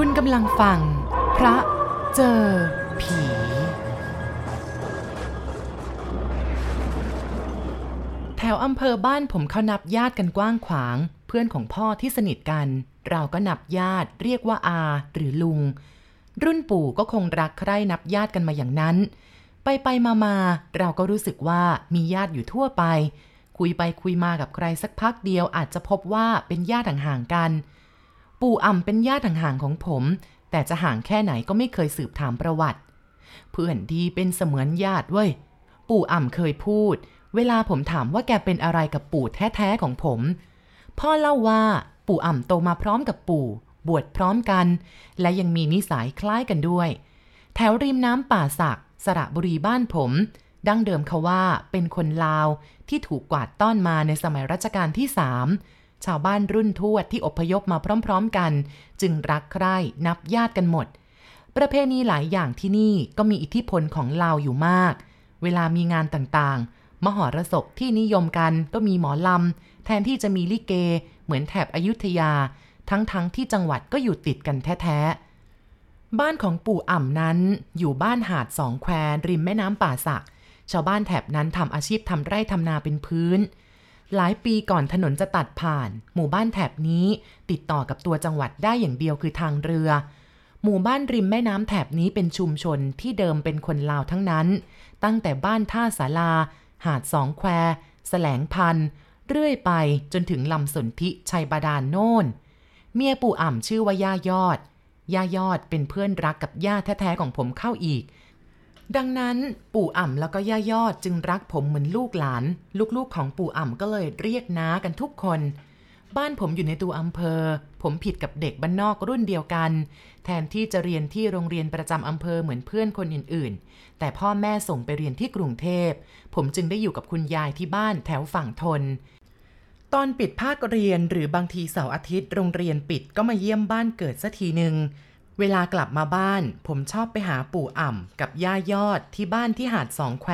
คุณกำลังฟัง พระเจอผี แถวอำเภอบ้านผมเขานับญาติกันกว้างขวาง เพื่อนของพ่อที่สนิทกัน เราก็นับญาติเรียกว่าอา หรือลุง รุ่นปู่ก็คงรักใคร่นับญาติกันมาอย่างนั้น ไปไปมามาเราก็รู้สึกว่ามีญาติอยู่ทั่วไป คุยไปคุยมากับใครสักพักเดียวอาจจะพบว่าเป็นญาติห่างๆกัน ปู่อ่ำเป็นญาติห่างๆของผม แต่จะห่างแค่ไหนก็ไม่เคยสืบถามประวัติ เพื่อนดีเป็นเสมือนญาติเว้ย ปู่อ่ำเคยพูด เวลาผมถามว่าแกเป็นอะไรกับปู่แท้ๆของผม พ่อเล่าว่าปู่อ่ำโตมาพร้อมกับปู่ บวชพร้อมกัน และยังมีนิสัยคล้ายกันด้วย แถวริมน้ำป่าสัก สระบุรีบ้านผม ดั้งเดิมเขาว่าเป็นคนลาวที่ถูกกวาดต้อนมาในสมัยรัชกาลที่สาม ชาวบ้านรุ่นทวดที่อพยพมาพร้อมๆกัน จึงรักใคร่นับญาติกันหมด ประเพณีหลายอย่างที่นี่ก็มีอิทธิพลของลาวอยู่มาก เวลามีงานต่างๆ มหรสพที่นิยมกันก็มีหมอลำ แทนที่จะมีลิเก เหมือนแถบอยุธยา ทั้งๆทที่จังหวัดก็อยู่ติดกันแท้ๆ บ้านของปู่อ่ำนั้นอยู่บ้านหาดสองแควริมแม่น้ำป่าสักชาวบ้านแถบนั้นทำอาชีพทำไร่ทำนาเป็นพื้น หลายปีก่อนถนนจะตัดผ่าน หมู่บ้านแถบนี้ติดต่อกับตัวจังหวัดได้อย่างเดียวคือทางเรือ หมู่บ้านริมแม่น้ำแถบนี้เป็นชุมชนที่เดิมเป็นคนลาวทั้งนั้น ตั้งแต่บ้านท่าสาลา หาดสองแควแสลงพัน เรื่อยไปจนถึงลำสนธิชัยบาดาลโน่น เมียปู่อ่ำชื่อว่าย่ายอด ย่ายอดเป็นเพื่อนรักกับย่าแท้ๆของผมเข้าอีก ดังนั้นปู่อ่ำแล้วก็ย่ายอดจึงรักผมเหมือนลูกหลาน ลูกๆของปู่อ่ำก็เลยเรียกน้ากันทุกคน บ้านผมอยู่ในตัวอำเภอ ผมผิดกับเด็กบ้านนอกรุ่นเดียวกัน แทนที่จะเรียนที่โรงเรียนประจำอำเภอเหมือนเพื่อนคนอื่นๆ แต่พ่อแม่ส่งไปเรียนที่กรุงเทพ ผมจึงได้อยู่กับคุณยายที่บ้านแถวฝั่งทนตอนปิดภาคเรียนหรือบางทีเสาร์อาทิตย์โรงเรียนปิดก็มาเยี่ยมบ้านเกิดสักทีหนึ่ง เวลากลับมาบ้าน ผมชอบไปหาปู่อ่ำกับย่ายอดที่บ้านที่หาดสองแคว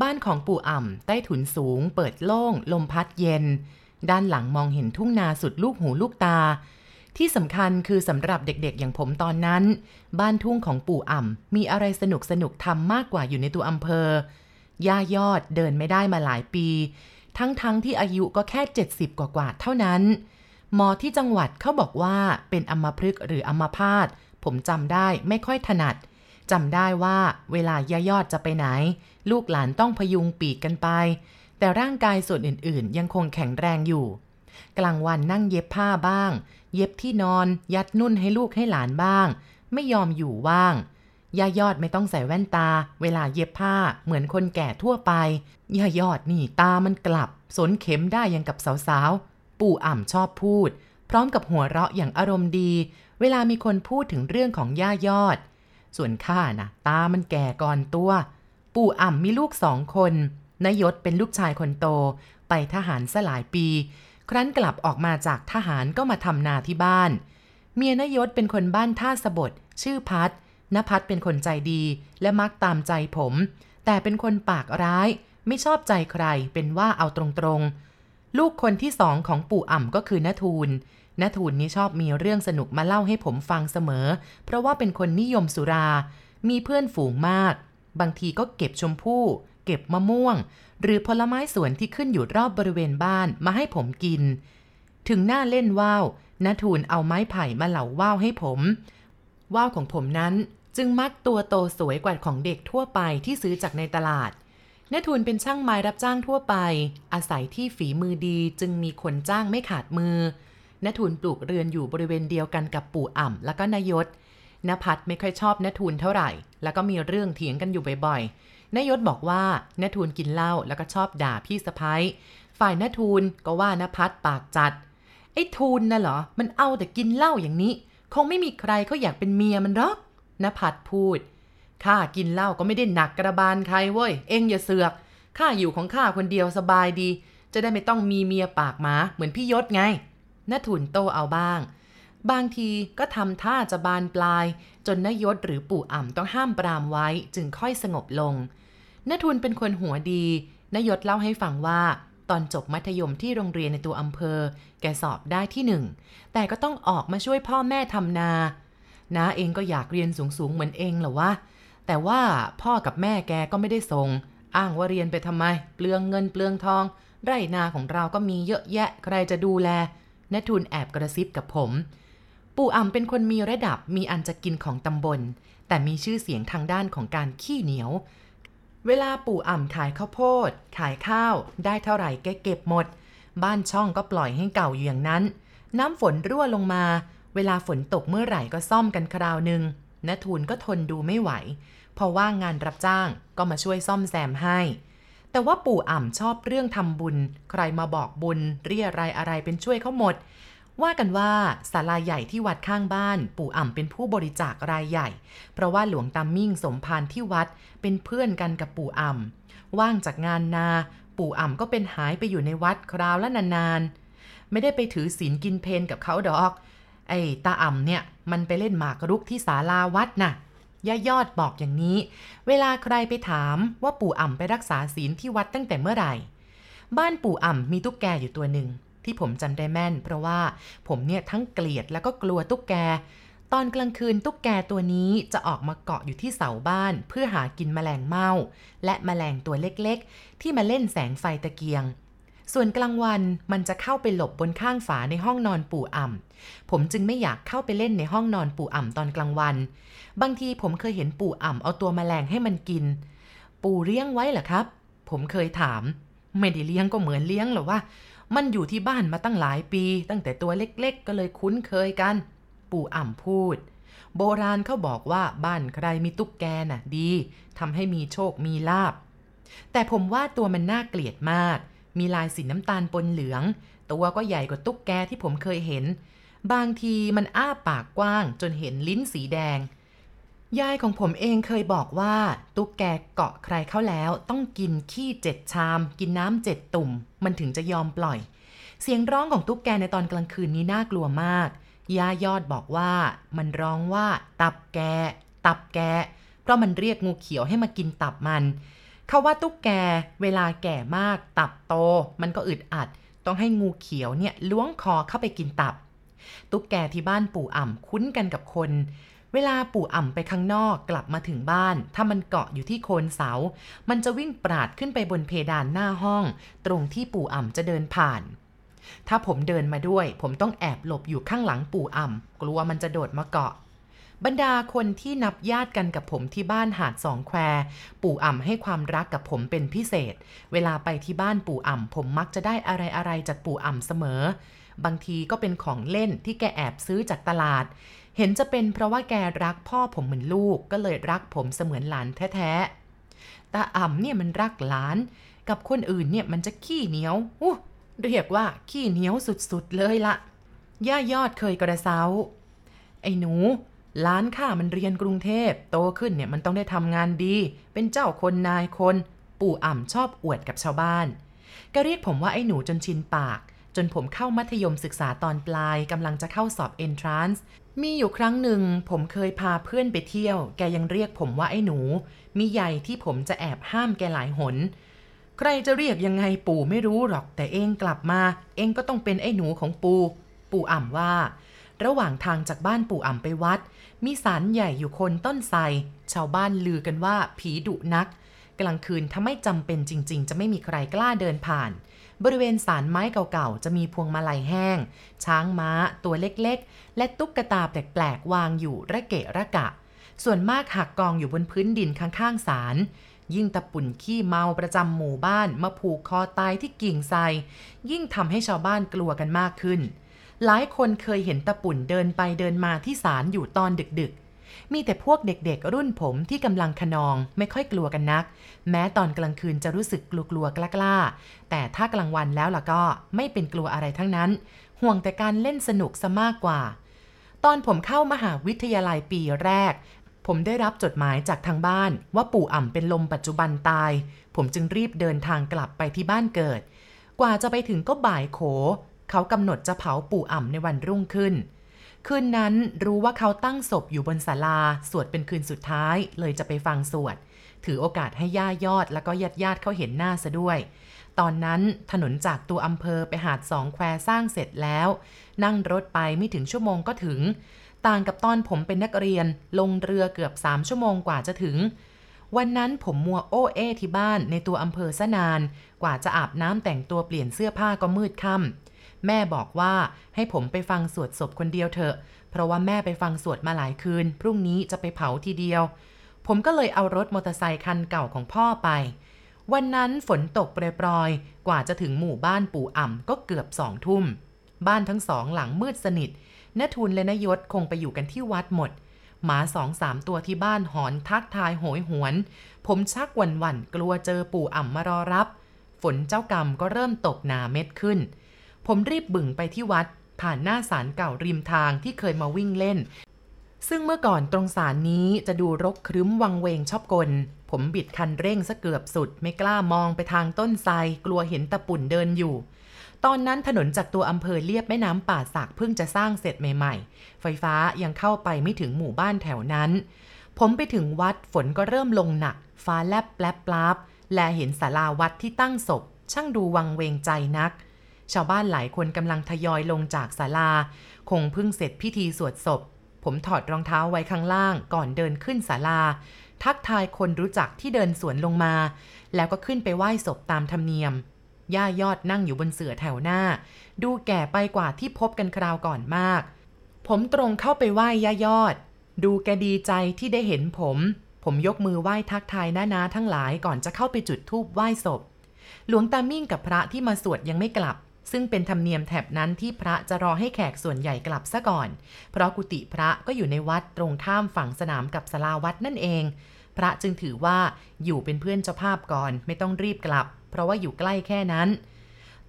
บ้านของปู่อ่ำใต้ถุนสูง เปิดโล่ง ลมพัดเย็น ด้านหลังมองเห็นทุ่งนาสุดลูกหูลูกตา ที่สำคัญคือสำหรับเด็กๆ อย่างผมตอนนั้น บ้านทุ่งของปู่อ่ำมีอะไรสนุกสนุกทำมากกว่าอยู่ในตัวอำเภอย่ายอดเดินไม่ได้มาหลายปี ทั้งๆทที่อายุก็แค่ 70 กว่าๆเท่านั้น หมอที่จังหวัดเขาบอกว่าเป็นอัมพฤกษ์หรืออัมพาตผมจำได้ไม่ค่อยถนัดจำได้ว่าเวลายายอดจะไปไหน ลูกหลานต้องพยุงปีกกันไป แต่ร่างกายส่วนอื่นๆ ยังคงแข็งแรงอยู่ กลางวันนั่งเย็บผ้าบ้าง เย็บที่นอน ยัดนุ่นให้ลูกให้หลานบ้าง ไม่ยอมอยู่ว่างย่ายอดไม่ต้องใส่แว่นตา เวลาเย็บผ้าเหมือนคนแก่ทั่วไปย่ายอดนี่ตามันกลับ สนเข็มได้ยังกับสาวๆ ปู่อ่ำชอบพูด พร้อมกับหัวเราะอย่างอารมณ์ดี เวลามีคนพูดถึงเรื่องของย่ายอด ส่วนข้านะตามันแก่ก่อนตัว ปู่อ่ำมีลูกสองคนนายศเป็นลูกชายคนโต ไปทหารสลายปี ครั้นกลับออกมาจากทหารก็มาทำนาที่บ้าน เมียนายศเป็นคนบ้านท่าสบดชื่อพัดนพัดเป็นคนใจดีและมักตามใจผม แต่เป็นคนปากร้าย ไม่ชอบใจใครเป็นว่าเอาตรงๆ ลูกคนที่สองของปู่อ่ำก็คือนทูลนทูลนี่ชอบมีเรื่องสนุกมาเล่าให้ผมฟังเสมอ เพราะว่าเป็นคนนิยมสุรา มีเพื่อนฝูงมาก บางทีก็เก็บชมพู่ เก็บมะม่วง หรือผลไม้สวนที่ขึ้นอยู่รอบบริเวณบ้านมาให้ผมกิน ถึงหน้าเล่นว่าวนาทูลเอาไม้ไผ่มาเหลาว่าวให้ผม ว่าวของผมนั้นจึงมักตัวโตสวยกว่าของเด็กทั่วไปที่ซื้อจากในตลาด นทูลเป็นช่างไม้รับจ้างทั่วไป อาศัยที่ฝีมือดีจึงมีคนจ้างไม่ขาดมือนทูลปลูกเรือนอยู่บริเวณเดียวกันกับปู่อ่ำแล้วก็นายศนภัทรไม่ค่อยชอบนทูลเท่าไหร่ แล้วก็มีเรื่องเถียงกันอยู่บ่อยๆนายศบอกว่านทูลกินเหล้าแล้วก็ชอบด่าพี่สะพ้ยฝ่ายนทูลก็ว่านภัทรปากจัดไอ้ทูลน่ะเหรอมันเอาแต่กินเหล้าอย่างนี้ คงไม่มีใครเขาอยากเป็นเมียมันหรอกนภัทรพูด ข้ากินเหล้าก็ไม่ได้หนักกระบาลใครเว้ย เอ็งอย่าเสือก ข้าอยู่ของข้าคนเดียวสบายดี จะได้ไม่ต้องมีเมียปากหมาเหมือนพี่ยศไงนทุนโตเอาบ้าง บางทีก็ทำท่าจะบานปลาย จนนายศหรือปู่อ่ำต้องห้ามปรามไว้จึงค่อยสงบลงนทุนเป็นคนหัวดีนายศเล่าให้ฟังว่าตอนจบมัธยมที่โรงเรียนในตัวอำเภอ แกสอบได้ที่หนึ่ง แต่ก็ต้องออกมาช่วยพ่อแม่ทำนา น้าเองก็อยากเรียนสูงๆเหมือนเองเหรอวะ แต่ว่าพ่อกับแม่แกก็ไม่ได้ส่ง อ้างว่าเรียนไปทำไม เปลืองเงินเปลืองทอง ไร่นาของเราก็มีเยอะแยะใครจะดูแลนทุนแอบกระซิบกับผม ปู่อ่ำเป็นคนมีระดับมีอันจะกินของตำบล แต่มีชื่อเสียงทางด้านของการขี้เหนียว เวลาปู่อ่ำขายข้าวโพด ขายข้าว ได้เท่าไหร่แกเก็บหมด บ้านช่องก็ปล่อยให้เก่าอยู่อย่างนั้น น้ำฝนรั่วลงมา เวลาฝนตกเมื่อไหร่ก็ซ่อมกันคราวหนึ่งนทูลก็ทนดูไม่ไหว พอว่างงานรับจ้างก็มาช่วยซ่อมแซมให้ แต่ว่าปู่อ่ำชอบเรื่องทำบุญ ใครมาบอกบุญ เรียอะไรอะไรเป็นช่วยเขาหมด ว่ากันว่าศาลาใหญ่ที่วัดข้างบ้าน ปู่อ่ำเป็นผู้บริจาครายใหญ่ เพราะว่าหลวงตามิ่งสมภารที่วัดเป็นเพื่อนกันกับปู่อ่ำว่างจากงานนา ปู่อ่ำก็เป็นหายไปอยู่ในวัดคราวละนานๆไม่ได้ไปถือศีลกินเพนกับเขาดอกไอ้ตาอ่ำเนี่ยมันไปเล่นหมากรุกที่ศาลาวัดน่ะ ย่ายอดบอกอย่างนี้ เวลาใครไปถามว่าปู่อ่ำไปรักษาศีลที่วัดตั้งแต่เมื่อไหร่ บ้านปู่อ่ำมีตุ๊กแกอยู่ตัวหนึ่ง ที่ผมจำได้แม่น เพราะว่าผมเนี่ยทั้งเกลียดแล้วก็กลัวตุ๊กแก ตอนกลางคืนตุ๊กแกตัวนี้จะออกมาเกาะอยู่ที่เสาบ้าน เพื่อหากินแมลงเม่าและแมลงตัวเล็กๆ ที่มาเล่นแสงไฟตะเกียง ส่วนกลางวันมันจะเข้าไปหลบบนข้างฝาในห้องนอนปู่อ่ำผมจึงไม่อยากเข้าไปเล่นในห้องนอนปู่อ่ำตอนกลางวัน บางทีผมเคยเห็นปู่อ่ำเอาตัวแมลงให้มันกิน ปู่เลี้ยงไว้เหรอครับ ผมเคยถาม ไม่ได้เลี้ยงก็เหมือนเลี้ยงหรอว่ามันอยู่ที่บ้านมาตั้งหลายปี ตั้งแต่ตัวเล็กๆ ก็เลยคุ้นเคยกัน ปู่อ่ำพูด โบราณเขาบอกว่าบ้านใครมีตุ๊กแกน่ะดีทำให้มีโชคมีลาบแต่ผมว่าตัวมันน่าเกลียดมาก มีลายสีน้ำตาลปนเหลือง ตัวก็ใหญ่กว่าตุ๊กแกที่ผมเคยเห็น บางทีมันอ้าปากกว้างจนเห็นลิ้นสีแดง ยายของผมเองเคยบอกว่า ตุ๊กแกเกาะใครเข้าแล้ว ต้องกินขี้เจ็ดชาม กินน้ำเจ็ดตุ่ม มันถึงจะยอมปล่อย เสียงร้องของตุ๊กแกในตอนกลางคืนนี้น่ากลัวมากย่ายอดบอกว่ามันร้องว่า ตับแก ตับแก เพราะมันเรียกงูเขียวให้มากินตับมัน เขาว่าตุ๊กแกเวลาแก่มากตับโต มันก็อึดอัด ต้องให้งูเขียวเนี่ยล้วงคอเข้าไปกินตับ ตุ๊กแกที่บ้านปู่อ่ำคุ้นกันกับคน เวลาปู่อ่ำไปข้างนอกกลับมาถึงบ้าน ถ้ามันเกาะอยู่ที่โคนเสา มันจะวิ่งปราดขึ้นไปบนเพดานหน้าห้อง ตรงที่ปู่อ่ำจะเดินผ่าน ถ้าผมเดินมาด้วย ผมต้องแอบหลบอยู่ข้างหลังปู่อ่ำกลัวมันจะโดดมาเกาะ บรรดาคนที่นับญาติกันกับผมที่บ้านหาดสองแควปู่อ่ำให้ความรักกับผมเป็นพิเศษ เวลาไปที่บ้านปู่อ่ำผมมักจะได้อะไรๆจากปู่อ่ำเสมอ บางทีก็เป็นของเล่นที่แกแอบซื้อจากตลาด เห็นจะเป็นเพราะว่าแกรักพ่อผมเหมือนลูกก็เลยรักผมเสมือนหลานแท้ๆตาอ่ำเนี่ยมันรักหลาน กับคนอื่นเนี่ยมันจะขี้เหนียวอู้เรียกว่าขี้เหนียวสุดๆเลยละย่ายอดเคยกระเซาไอ้หนู ล้านข้ามันเรียนกรุงเทพ โตขึ้นเนี่ยมันต้องได้ทำงานดี เป็นเจ้าคนนายคน ปู่อ่ำชอบอวดกับชาวบ้านก็เรียกผมว่าไอ้หนูจนชินปาก จนผมเข้ามัธยมศึกษาตอนปลายกำลังจะเข้าสอบ entrance มีอยู่ครั้งหนึ่ง ผมเคยพาเพื่อนไปเที่ยว แกยังเรียกผมว่าไอ้หนู มีใหญ่ที่ผมจะแอบห้ามแกหลายหน ใครจะเรียกยังไงปู่ไม่รู้หรอก แต่เองกลับมา เองก็ต้องเป็นไอ้หนูของปู่ ปู่อ่ำว่า ระหว่างทางจากบ้านปู่อ่ำไปวัด มีศาลใหญ่อยู่คนต้นไทรชาวบ้านลือกันว่าผีดุนัก กลางคืนถ้าไม่จำเป็นจริง ๆ จะไม่มีใครกล้าเดินผ่าน บริเวณศาลไม้เก่าๆ จะมีพวงมาลัยแห้ง ช้างม้า ตัวเล็กๆ และตุ๊กตาแปลกๆ วางอยู่ระเกะระกะ ส่วนมากหักกองอยู่บนพื้นดินข้างๆศาลยิ่งตะปุ่นขี้เมาประจำหมู่บ้านมาผูกคอตายที่กิ่งไทรยิ่งทำให้ชาวบ้านกลัวกันมากขึ้น หลายคนเคยเห็นตะปุ่นเดินไปเดินมาที่ศาลอยู่ตอนดึกๆ มีแต่พวกเด็กๆ รุ่นผมที่กำลังขนองไม่ค่อยกลัวกันนัก แม้ตอนกลางคืนจะรู้สึกกลัวๆกล้าๆ แต่ถ้ากลางวันแล้วล่ะก็ไม่เป็นกลัวอะไรทั้งนั้น ห่วงแต่การเล่นสนุกซะมากกว่า ตอนผมเข้ามหาวิทยาลัยปีแรก ผมได้รับจดหมายจากทางบ้าน ว่าปู่อ่ำเป็นลมปัจจุบันตาย ผมจึงรีบเดินทางกลับไปที่บ้านเกิด กว่าจะไปถึงก็บ่ายโข เขากำหนดจะเผาปู่อ่ำในวันรุ่งขึ้น คืนนั้นรู้ว่าเขาตั้งศพอยู่บนศาลา สวดเป็นคืนสุดท้าย เลยจะไปฟังสวด ถือโอกาสให้ย่ายอดแล้วก็ญาติญาติเขาเห็นหน้าซะด้วย ตอนนั้นถนนจากตัวอำเภอไปหาดสองแควสร้างเสร็จแล้ว นั่งรถไปไม่ถึงชั่วโมงก็ถึง ต่างกับตอนผมเป็นนักเรียน ลงเรือเกือบสามชั่วโมงกว่าจะถึงวันนั้นผมมัวโอเอที่บ้านในตัวอำเภอซะนาน กว่าจะอาบน้ำแต่งตัวเปลี่ยนเสื้อผ้าก็มืดค่ำ แม่บอกว่าให้ผมไปฟังสวดศพคนเดียวเถอะ เพราะว่าแม่ไปฟังสวดมาหลายคืน พรุ่งนี้จะไปเผาทีเดียว ผมก็เลยเอารถมอเตอร์ไซคันเก่าของพ่อไป วันนั้นฝนตกโปรยๆ กว่าจะถึงหมู่บ้านปู่อ่ำก็เกือบสองทุ่ม บ้านทั้งสองหลังมืดสนิทนทุนและนยศคงไปอยู่กันที่วัดหมด หมาสองสามตัวที่บ้านหอนทักทายโหยหวน ผมชักหวันหวันกลัวเจอปู่อ่ำมารอรับ ฝนเจ้ากรรมก็เริ่มตกหนาเม็ดขึ้น ผมรีบบึ่งไปที่วัด ผ่านหน้าศาลเก่าริมทางที่เคยมาวิ่งเล่น ซึ่งเมื่อก่อนตรงศาลนี้จะดูรกครึ้มวังเวงชอบกล ผมบิดคันเร่งซะเกือบสุด ไม่กล้ามองไปทางต้นไทรกลัวเห็นตะปุ่นเดินอยู่ตอนนั้นถนนจากตัวอำเภอเลียบแม่น้ำป่าสักเพิ่งจะสร้างเสร็จใหม่ๆ ไฟฟ้ายังเข้าไปไม่ถึงหมู่บ้านแถวนั้น ผมไปถึงวัดฝนก็เริ่มลงหนัก ฟ้าแลบแปลบปลาบและเห็นศาลาวัดที่ตั้งศพ ช่างดูวังเวงใจนัก ชาวบ้านหลายคนกำลังทยอยลงจากศาลา คงเพิ่งเสร็จพิธีสวดศพ ผมถอดรองเท้าไว้ข้างล่างก่อนเดินขึ้นศาลา ทักทายคนรู้จักที่เดินสวนลงมา แล้วก็ขึ้นไปไหว้ศพตามธรรมเนียม ย่ายอดนั่งอยู่บนเสื่อแถวหน้า ดูแก่ไปกว่าที่พบกันคราวก่อนมาก ผมตรงเข้าไปไหว้ย่ายอด ดูแกดีใจที่ได้เห็นผม ผมยกมือไหว้ทักทายน้านาทั้งหลายก่อนจะเข้าไปจุดธูปไหว้ศพ หลวงตามิ่งกับพระที่มาสวดยังไม่กลับ ซึ่งเป็นธรรมเนียมแถบนั้นที่พระจะรอให้แขกส่วนใหญ่กลับซะก่อน เพราะกุฏิพระก็อยู่ในวัดตรงข้ามฝั่งสนามกับศาลาวัดนั่นเอง พระจึงถือว่าอยู่เป็นเพื่อนเจ้าภาพก่อนไม่ต้องรีบกลับ เพราะว่าอยู่ใกล้แค่นั้น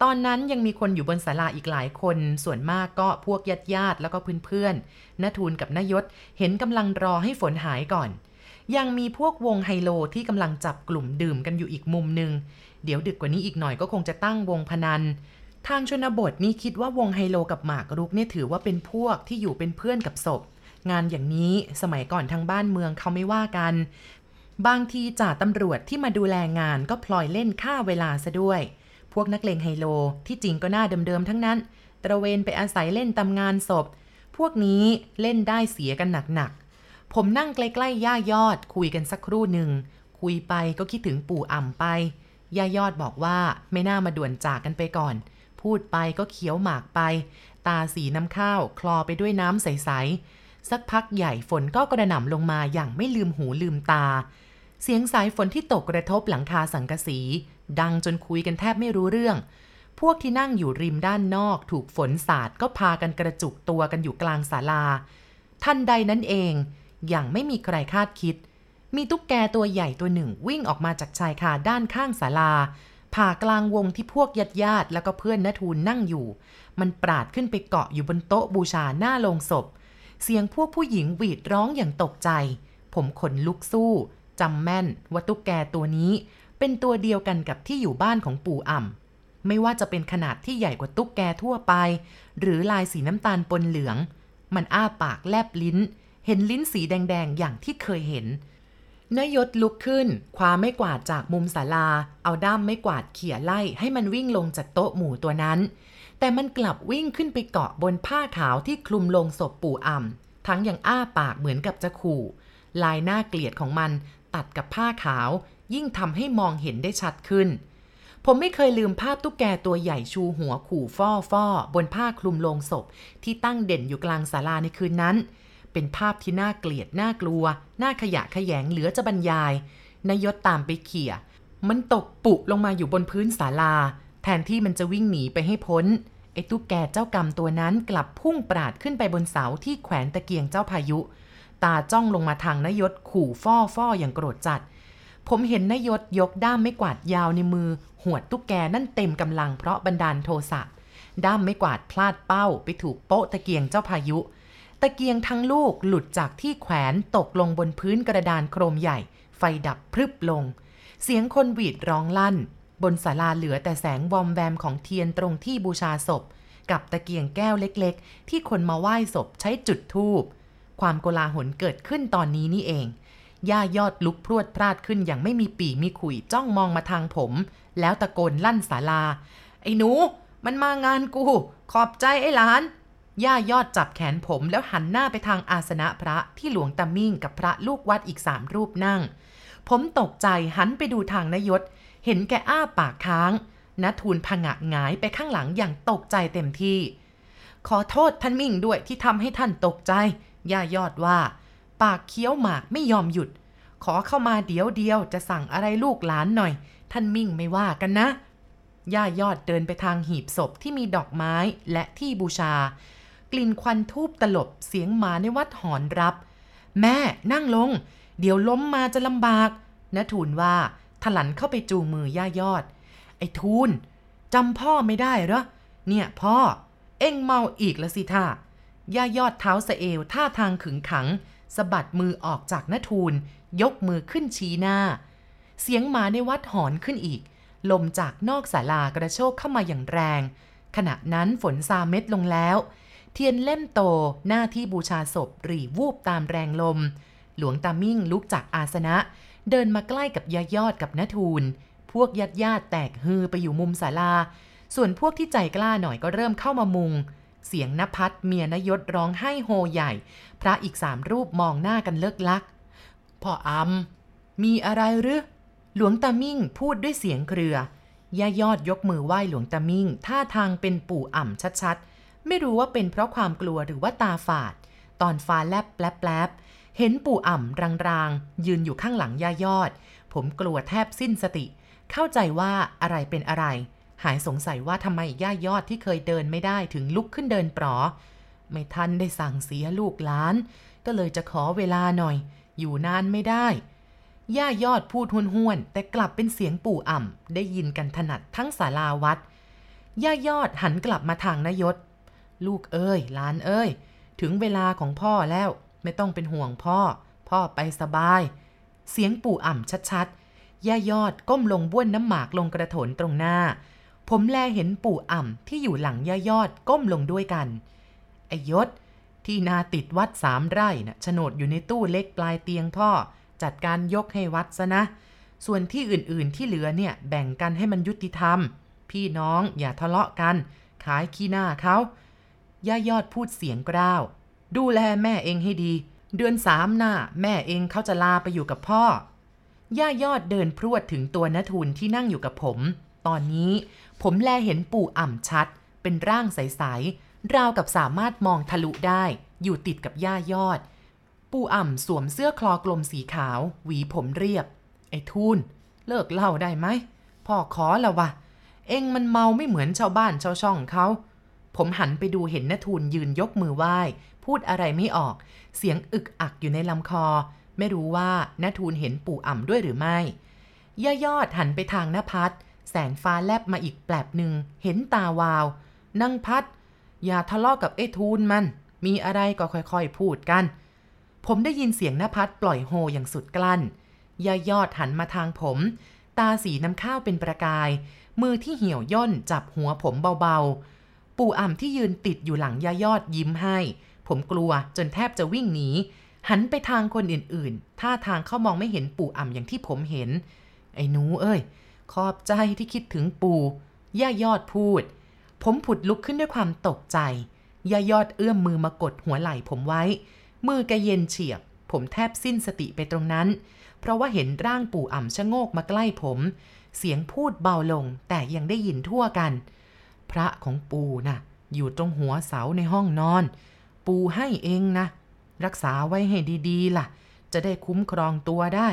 ตอนนั้นยังมีคนอยู่บนศาลาอีกหลายคน ส่วนมากก็พวกญาติญาติแล้วก็เพื่อนๆนทูลกับนยศเห็นกำลังรอให้ฝนหายก่อนยังมีพวกวงไฮโลที่กำลังจับกลุ่มดื่มกันอยู่อีกมุมหนึ่ง เดี๋ยวดึกกว่านี้อีกหน่อยก็คงจะตั้งวงพนัน ทางชนบทนี่คิดว่าวงไฮโลกับหมากรุกเนี่ยถือว่าเป็นพวกที่อยู่เป็นเพื่อนกับศพ งานอย่างนี้สมัยก่อนทางบ้านเมืองเขาไม่ว่ากัน บางทีจ่าตำรวจที่มาดูแลงานก็พลอยเล่นค่าเวลาซะด้วย พวกนักเลงไฮโลที่จริงก็หน้าเดิมๆทั้งนั้น ตระเวนไปอาศัยเล่นตำงานศพ พวกนี้เล่นได้เสียกันหนักๆ ผมนั่งใกล้ๆย่ายอด คุยกันสักครู่หนึ่งคุยไปก็คิดถึงปู่อ่ำไปย่ายอดบอกว่าไม่น่ามาด่วนจากกันไปก่อน พูดไปก็เคี้ยวหมากไป ตาสีน้ำข้าวคลอไปด้วยน้ำใส ๆ สักพักใหญ่ฝนก็กระหน่ำลงมาอย่างไม่ลืมหูลืมตา เสียงสายฝนที่ตกกระทบหลังคาสังกะสี ดังจนคุยกันแทบไม่รู้เรื่อง พวกที่นั่งอยู่ริมด้านนอก ถูกฝนสาดก็พากันกระจุกตัวกันอยู่กลางศาลา ทันใดนั้นเอง อย่างไม่มีใครคาดคิด มีตุ๊กแกตัวใหญ่ตัวหนึ่งวิ่งออกมาจากชายคาด้านข้างศาลา ผ่ากลางวงที่พวกญาติญาติแล้วก็เพื่อนนทูลนั่งอยู่ มันปราดขึ้นไปเกาะอยู่บนโต๊ะบูชาหน้าโลงศพ เสียงพวกผู้หญิงหวีดร้องอย่างตกใจ ผมขนลุกสู้จำแม่นว่าตุ๊กแกตัวนี้เป็นตัวเดียวกันกับที่อยู่บ้านของปู่อ่ำไม่ว่าจะเป็นขนาดที่ใหญ่กว่าตุ๊กแกทั่วไป หรือลายสีน้ำตาลปนเหลือง มันอ้าปากแลบลิ้น เห็นลิ้นสีแดงๆอย่างที่เคยเห็น นยศลุกขึ้น คว้าไม่กวาดจากมุมศาลา เอาด้ามไม่กวาดเขี่ยไล่ให้มันวิ่งลงจากโต๊ะหมู่ตัวนั้น แต่มันกลับวิ่งขึ้นไปเกาะบนผ้าขาวที่คลุมลงศพปู่อ่ำทั้งยังอ้าปากเหมือนกับจะขู่ ลายหน้าเกลียดของมันตัดกับผ้าขาว ยิ่งทำให้มองเห็นได้ชัดขึ้น ผมไม่เคยลืมภาพตุ๊กแกตัวใหญ่ชูหัวขู่ฟ่อฟ่อบนผ้าคลุมลงศพที่ตั้งเด่นอยู่กลางศาลาในคืนนั้น เป็นภาพที่น่าเกลียดน่ากลัว น่าขยะแขยงเหลือจะบรรยายนายศตามไปเขี่ย มันตกปุลงมาอยู่บนพื้นศาลา แทนที่มันจะวิ่งหนีไปให้พ้น ไอ้ตุ๊กแกเจ้ากรรมตัวนั้นกลับพุ่งปราดขึ้นไปบนเสาที่แขวนตะเกียงเจ้าพายุ ตาจ้องลงมาทางนายศขู่ฟ่อฟ่ออย่างโกรธจัด ผมเห็นนายศยกด้ามไม่กวาดยาวในมือ หวดตุ๊กแกนั่นเต็มกำลังเพราะบันดาลโทสะ ด้ามไม่กวาดพลาดเป้าไปถูกโป๊ะตะเกียงเจ้าพายุ ตะเกียงทั้งลูกหลุดจากที่แขวนตกลงบนพื้นกระดานโครมใหญ่ ไฟดับพรึบลง เสียงคนหวีดร้องลั่น บนศาลาเหลือแต่แสงวอมแวมของเทียนตรงที่บูชาศพ กับตะเกียงแก้วเล็กๆ ที่คนมาไหว้ศพใช้จุดธูป ความโกลาหลเกิดขึ้นตอนนี้นี่เอง ย่ายอดลุกพรวดพลาดขึ้นอย่างไม่มีปีมีขุยจ้องมองมาทางผม แล้วตะโกนลั่นศาลา ไอ้หนู มันมางานกู ขอบใจไอ้หลาน ย่ายอดจับแขนผมแล้วหันหน้าไปทางอาสนะพระที่หลวงตามิ่งกับพระลูกวัดอีกสามรูปนั่ง ผมตกใจหันไปดูทางนายศ เห็นแกอ้าปากค้างนทูลผงะหงายไปข้างหลังอย่างตกใจเต็มที่ ขอโทษท่านมิ่งด้วยที่ทำให้ท่านตกใจ ย่ายอดว่า ปากเคี้ยวหมากไม่ยอมหยุด ขอเข้ามาเดี๋ยวเดียวจะสั่งอะไรลูกหลานหน่อย ท่านมิ่งไม่ว่ากันนะย่ายอดเดินไปทางหีบศพที่มีดอกไม้และที่บูชา กลิ่นควันทูบตลบเสียงหมาในวัดหอนรับ แม่นั่งลง เดี๋ยวล้มมาจะลำบากนะทูลว่าถลันเข้าไปจูงมือย่ายอด ไอ้ทูลจำพ่อไม่ได้เหรอ เนี่ยพ่อ เอ็งเมาอีกละสิท่าย่ายอดเท้าสะเอวท่าทางขึงขังสะบัดมือออกจากนทูล ยกมือขึ้นชี้หน้า เสียงหมาในวัดหอนขึ้นอีก ลมจากนอกศาลากระโชกเข้ามาอย่างแรง ขณะนั้นฝนซาเม็ดลงแล้ว เทียนเล่มโตหน้าที่บูชาศพรีวูบตามแรงลม หลวงตามิ่งลุกจากอาสนะ เดินมาใกล้กับยายอดกับนทูล พวกญาติญาติแตกฮือไปอยู่มุมศาลา ส่วนพวกที่ใจกล้าหน่อยก็เริ่มเข้ามามุง เสียงนภัสเมียนยศร้องไห้โฮใหญ่ พระอีกสามรูปมองหน้ากันเลิกลัก พ่ออำมีอะไรหรือหลวงตามิ่งพูดด้วยเสียงเครือย่ายอดยกมือไหว้หลวงตามิ่ง ท่าทางเป็นปู่อ่ำชัด ไม่รู้ว่าเป็นเพราะความกลัวหรือว่าตาฝาด ตอนฟ้าแลบแปลบเห็นปู่อ่ำรางๆ ยืนอยู่ข้างหลังย่ายอด ผมกลัวแทบสิ้นสติ เข้าใจว่าอะไรเป็นอะไร หายสงสัยว่าทำไมย่ายอดที่เคยเดินไม่ได้ถึงลุกขึ้นเดินปลอไม่ทันได้สั่งเสียลูกหลาน ก็เลยจะขอเวลาหน่อย อยู่นานไม่ได้ ย่ายอดพูดห้วนๆแต่กลับเป็นเสียงปู่อ่ำได้ยินกันถนัดทั้งศาลาวัด ย่ายอดหันกลับมาทางนายศ ลูกเอ้ยหลานเอ้ย ถึงเวลาของพ่อแล้วไม่ต้องเป็นห่วงพ่อ พ่อไปสบาย เสียงปู่อ่ำชัดๆ ย่ายอดก้มลงบ้วนน้ำหมากลงกระโถนตรงหน้า ผมแลเห็นปู่อ่ำที่อยู่หลังย่ายอดก้มลงด้วยกัน ไอยศ ที่นาติดวัดสามไร่นะ่ะโฉนดอยู่ในตู้เล็กปลายเตียงพ่อ จัดการยกให้วัดซะนะ ส่วนที่อื่นๆที่เหลือเนี่ยแบ่งกันให้มันยุติธรรม พี่น้องอย่าทะเลาะกัน ขายขี้หน้าเขา ย่ายอดพูดเสียงกร้าว ดูแลแม่เองให้ดี เดือนสามหน้า แม่เองเขาจะลาไปอยู่กับพ่อ ย่ายอดเดินพรวดถึงตัวนทุนที่นั่งอยู่กับผม ตอนนี้ผมแลเห็นปู่อ่ำชัด เป็นร่างใสๆ ราวกับสามารถมองทะลุได้ อยู่ติดกับย่ายอด ปู่อ่ำสวมเสื้อคลอกลมสีขาว หวีผมเรียบ ไอ้ทูนเลิกเล่าได้ไหมพ่อขอละวะ เองมันเมาไม่เหมือนชาวบ้านชาวช่องเขา ผมหันไปดูเห็นนทูลยืนยกมือไหว้ พูดอะไรไม่ออก เสียงอึกอักอยู่ในลำคอ ไม่รู้ว่านทูลเห็นปู่อ่ำด้วยหรือไม่ย่ายอดหันไปทางนพัดแสงฟ้าแลบมาอีกแปลบหนึ่งเห็นตาวาว นั่งพัด อย่าทะเลาะกับไอ้ทูลมัน มีอะไรก็ค่อยๆพูดกัน ผมได้ยินเสียงนพัดปล่อยโฮอย่างสุดกลั้นย่ายอดหันมาทางผม ตาสีน้ำข้าวเป็นประกาย มือที่เหี่ยวย่นจับหัวผมเบาๆ ปู่อ่ำที่ยืนติดอยู่หลังย่ายอดยิ้มให้ ผมกลัวจนแทบจะวิ่งหนี หันไปทางคนอื่นๆ ท่าทางเขามองไม่เห็นปู่อ่ำอย่างที่ผมเห็น ไอ้หนูเอ้ย ขอบใจที่คิดถึงปู่ย่ายอดพูด ผมผุดลุกขึ้นด้วยความตกใจย่ายอดเอื้อมมือมากดหัวไหล่ผมไว้ มือแกเย็นเฉียบ ผมแทบสิ้นสติไปตรงนั้น เพราะว่าเห็นร่างปู่อ่ำชะโงกมาใกล้ผม เสียงพูดเบาลงแต่ยังได้ยินทั่วกัน พระของปู่นะ่ะ อยู่ตรงหัวเสาในห้องนอน ปู่ให้เองนะ รักษาไว้ให้ดีๆ ล่ะ จะได้คุ้มครองตัวได้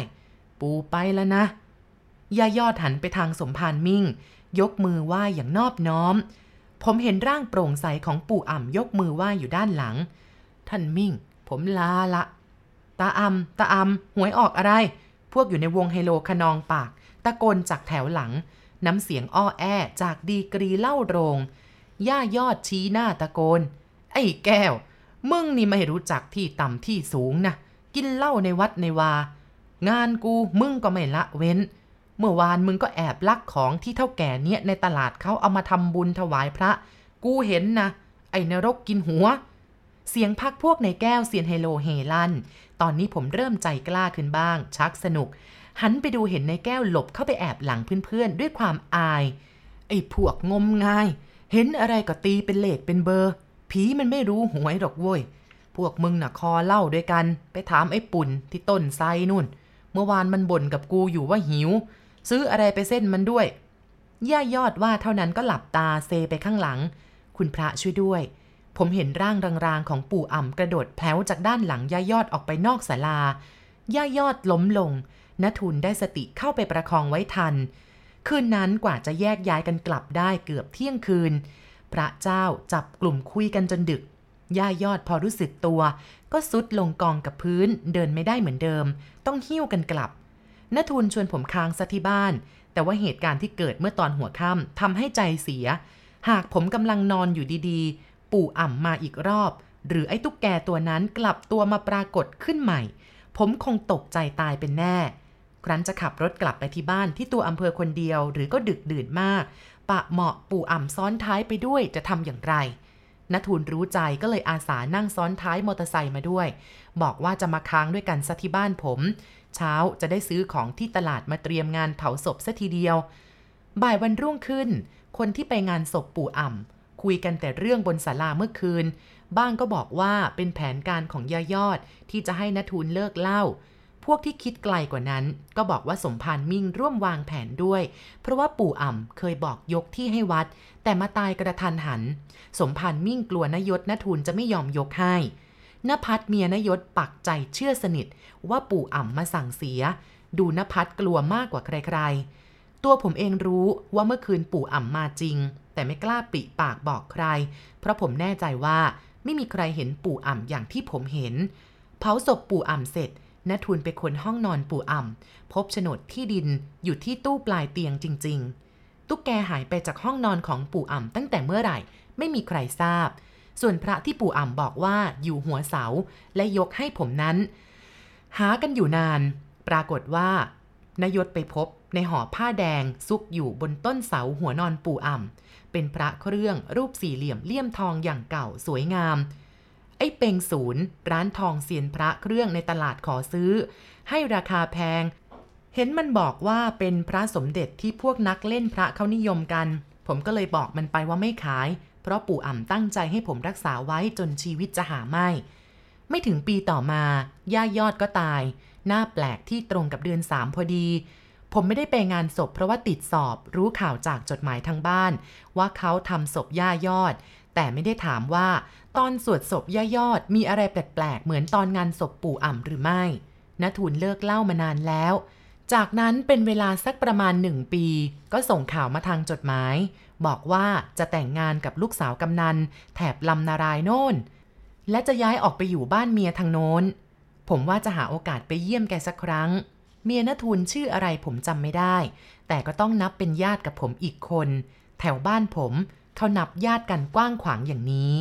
ปู่ไปแล้วนะย่ายอดหันไปทางสมภารมิ่ง ยกมือไหว้อย่างนอบน้อม ผมเห็นร่างโปร่งใสของปู่อ่ำยกมือไหว้อยู่ด้านหลัง ท่านมิ่ง ผมลาละ ตาอ่ำตาอ่ำหวยออกอะไร พวกอยู่ในวงไฮโลขนองปาก ตะโกนจากแถวหลัง น้ำเสียงอ้อแอจากดีกรีเล่าโรง ย่ายอดชี้หน้าตะโกน ไอ้แก้ว มึงนี่ไม่รู้จักที่ต่ำที่สูงนะ กินเหล้าในวัดในวา งานกูมึงก็ไม่ละเว้น เมื่อวานมึงก็แอบลักของที่เท่าแก่เนี้ยในตลาดเขาเอามาทำบุญถวายพระ กูเห็นนะ ไอ้นรกกินหัว เสียงพักพวกในแก้วเซียนไฮโลเฮลัน ตอนนี้ผมเริ่มใจกล้าขึ้นบ้าง ชักสนุก หันไปดูเห็นในแก้วหลบเข้าไปแอบหลังเพื่อนๆ ด้วยความอาย ไอ้พวกงมงาย เห็นอะไรก็ตีเป็นเลขเป็นเบอร์ ผีมันไม่รู้หวยหรอกเว้ย พวกมึงน่ะคอเล่าด้วยกัน ไปถามไอ้ปุ่นที่ต้นไทรนู่น เมื่อวานมันบ่นกับกูอยู่ว่าหิว ซื้ออะไรไปเส้นมันด้วยย่ายอดว่าเท่านั้นก็หลับตาเซไปข้างหลัง คุณพระช่วยด้วย ผมเห็นร่างรางๆ ของปู่อ่ำกระโดดแผลวจากด้านหลังย่ายอดออกไปนอกศาลาย่ายอดล้มลง นทุนได้สติเข้าไปประคองไว้ทัน คืนนั้นกว่าจะแยกย้ายกันกลับได้เกือบเที่ยงคืน พระเจ้าจับกลุ่มคุยกันจนดึก ย่ายอดพอรู้สึกตัว ก็ซุดลงกองกับพื้นเดินไม่ได้เหมือนเดิม ต้องหิ้วกันกลับนทุนชวนผมค้างซะที่บ้าน แต่ว่าเหตุการณ์ที่เกิดเมื่อตอนหัวค่ำทำให้ใจเสีย หากผมกำลังนอนอยู่ดีๆ ปู่อ่ำมาอีกรอบ หรือไอ้ตุ๊กแกตัวนั้นกลับตัวมาปรากฏขึ้นใหม่ ผมคงตกใจตายเป็นแน่ ครั้นจะขับรถกลับไปที่บ้านที่ตัวอำเภอคนเดียว หรือก็ดึกดื่นมาก ปะเหมาะปู่อ่ำซ้อนท้ายไปด้วยจะทำอย่างไรนทูลรู้ใจก็เลยอาสานั่งซ้อนท้ายมอเตอร์ไซค์มาด้วย บอกว่าจะมาค้างด้วยกันซะที่บ้านผม เช้าจะได้ซื้อของที่ตลาดมาเตรียมงานเผาศพซะทีเดียว บ่ายวันรุ่งขึ้น คนที่ไปงานศพปู่อ่ำคุยกันแต่เรื่องบนศาลาเมื่อคืน บ้างก็บอกว่าเป็นแผนการของย่ายอดที่จะให้นทูลเลิกเล่า พวกที่คิดไกลกว่านั้น ก็บอกว่าสมภารมิ่งร่วมวางแผนด้วย เพราะว่าปู่อ่ำเคยบอกยกที่ให้วัด แต่มาตายกระทันหัน สมภารมิ่งกลัวนยศนทูลจะไม่ยอมยกให้นภัทเมียนยศปักใจเชื่อสนิท ว่าปู่อ่ำมาสั่งเสีย ดูนภัทกลัวมากกว่าใครๆ ตัวผมเองรู้ว่าเมื่อคืนปู่อ่ำมาจริง แต่ไม่กล้าปิปากบอกใคร เพราะผมแน่ใจว่าไม่มีใครเห็นปู่อ่ำอย่างที่ผมเห็น เผาศพปู่อ่ำเสร็จ นทุนไปค้นห้องนอนปู่อ่ำพบโฉนดที่ดินอยู่ที่ตู้ปลายเตียงจริง ๆ ตุ๊กแกหายไปจากห้องนอนของปู่อ่ำตั้งแต่เมื่อไหร่ไม่มีใครทราบ ส่วนพระที่ปู่อ่ำบอกว่าอยู่หัวเสาและยกให้ผมนั้น หากันอยู่นาน ปรากฏว่านายศไปพบในห่อผ้าแดงซุกอยู่บนต้นเสาหัวนอนปู่อ่ำเป็นพระเครื่องรูปสี่เหลี่ยมเลี่ยมทองอย่างเก่าสวยงาม ไอ้เปงศูนย์ ร้านทองเซียนพระเครื่องในตลาดขอซื้อ ให้ราคาแพง เห็นมันบอกว่าเป็นพระสมเด็จที่พวกนักเล่นพระเขานิยมกัน ผมก็เลยบอกมันไปว่าไม่ขาย เพราะปู่อ่ำตั้งใจให้ผมรักษาไว้จนชีวิตจะหาไม่ ไม่ถึงปีต่อมา ย่ายอดก็ตาย หน้าแปลกที่ตรงกับเดือนสามพอดีผมไม่ได้ไปงานศพเพราะว่าติดสอบรู้ข่าวจากจดหมายทางบ้าน ว่าเขาทำศพย่ายอด แต่ไม่ได้ถามว่าตอนสวดศพย่ายอดมีอะไรแปลกๆ เหมือนตอนงานศพปู่อ่ำหรือไม่นทูลเลิกเล่ามานานแล้ว จากนั้นเป็นเวลาสักประมาณหนึ่งปี ก็ส่งข่าวมาทางจดหมาย บอกว่าจะแต่งงานกับลูกสาวกำนัน แถบลำนารายโน่น และจะย้ายออกไปอยู่บ้านเมียทางโน้น ผมว่าจะหาโอกาสไปเยี่ยมแกสักครั้ง เมียนทุนชื่ออะไรผมจำไม่ได้ แต่ก็ต้องนับเป็นญาติกับผมอีกคน แถวบ้านผม เขานับญาติกันกว้างขวางอย่างนี้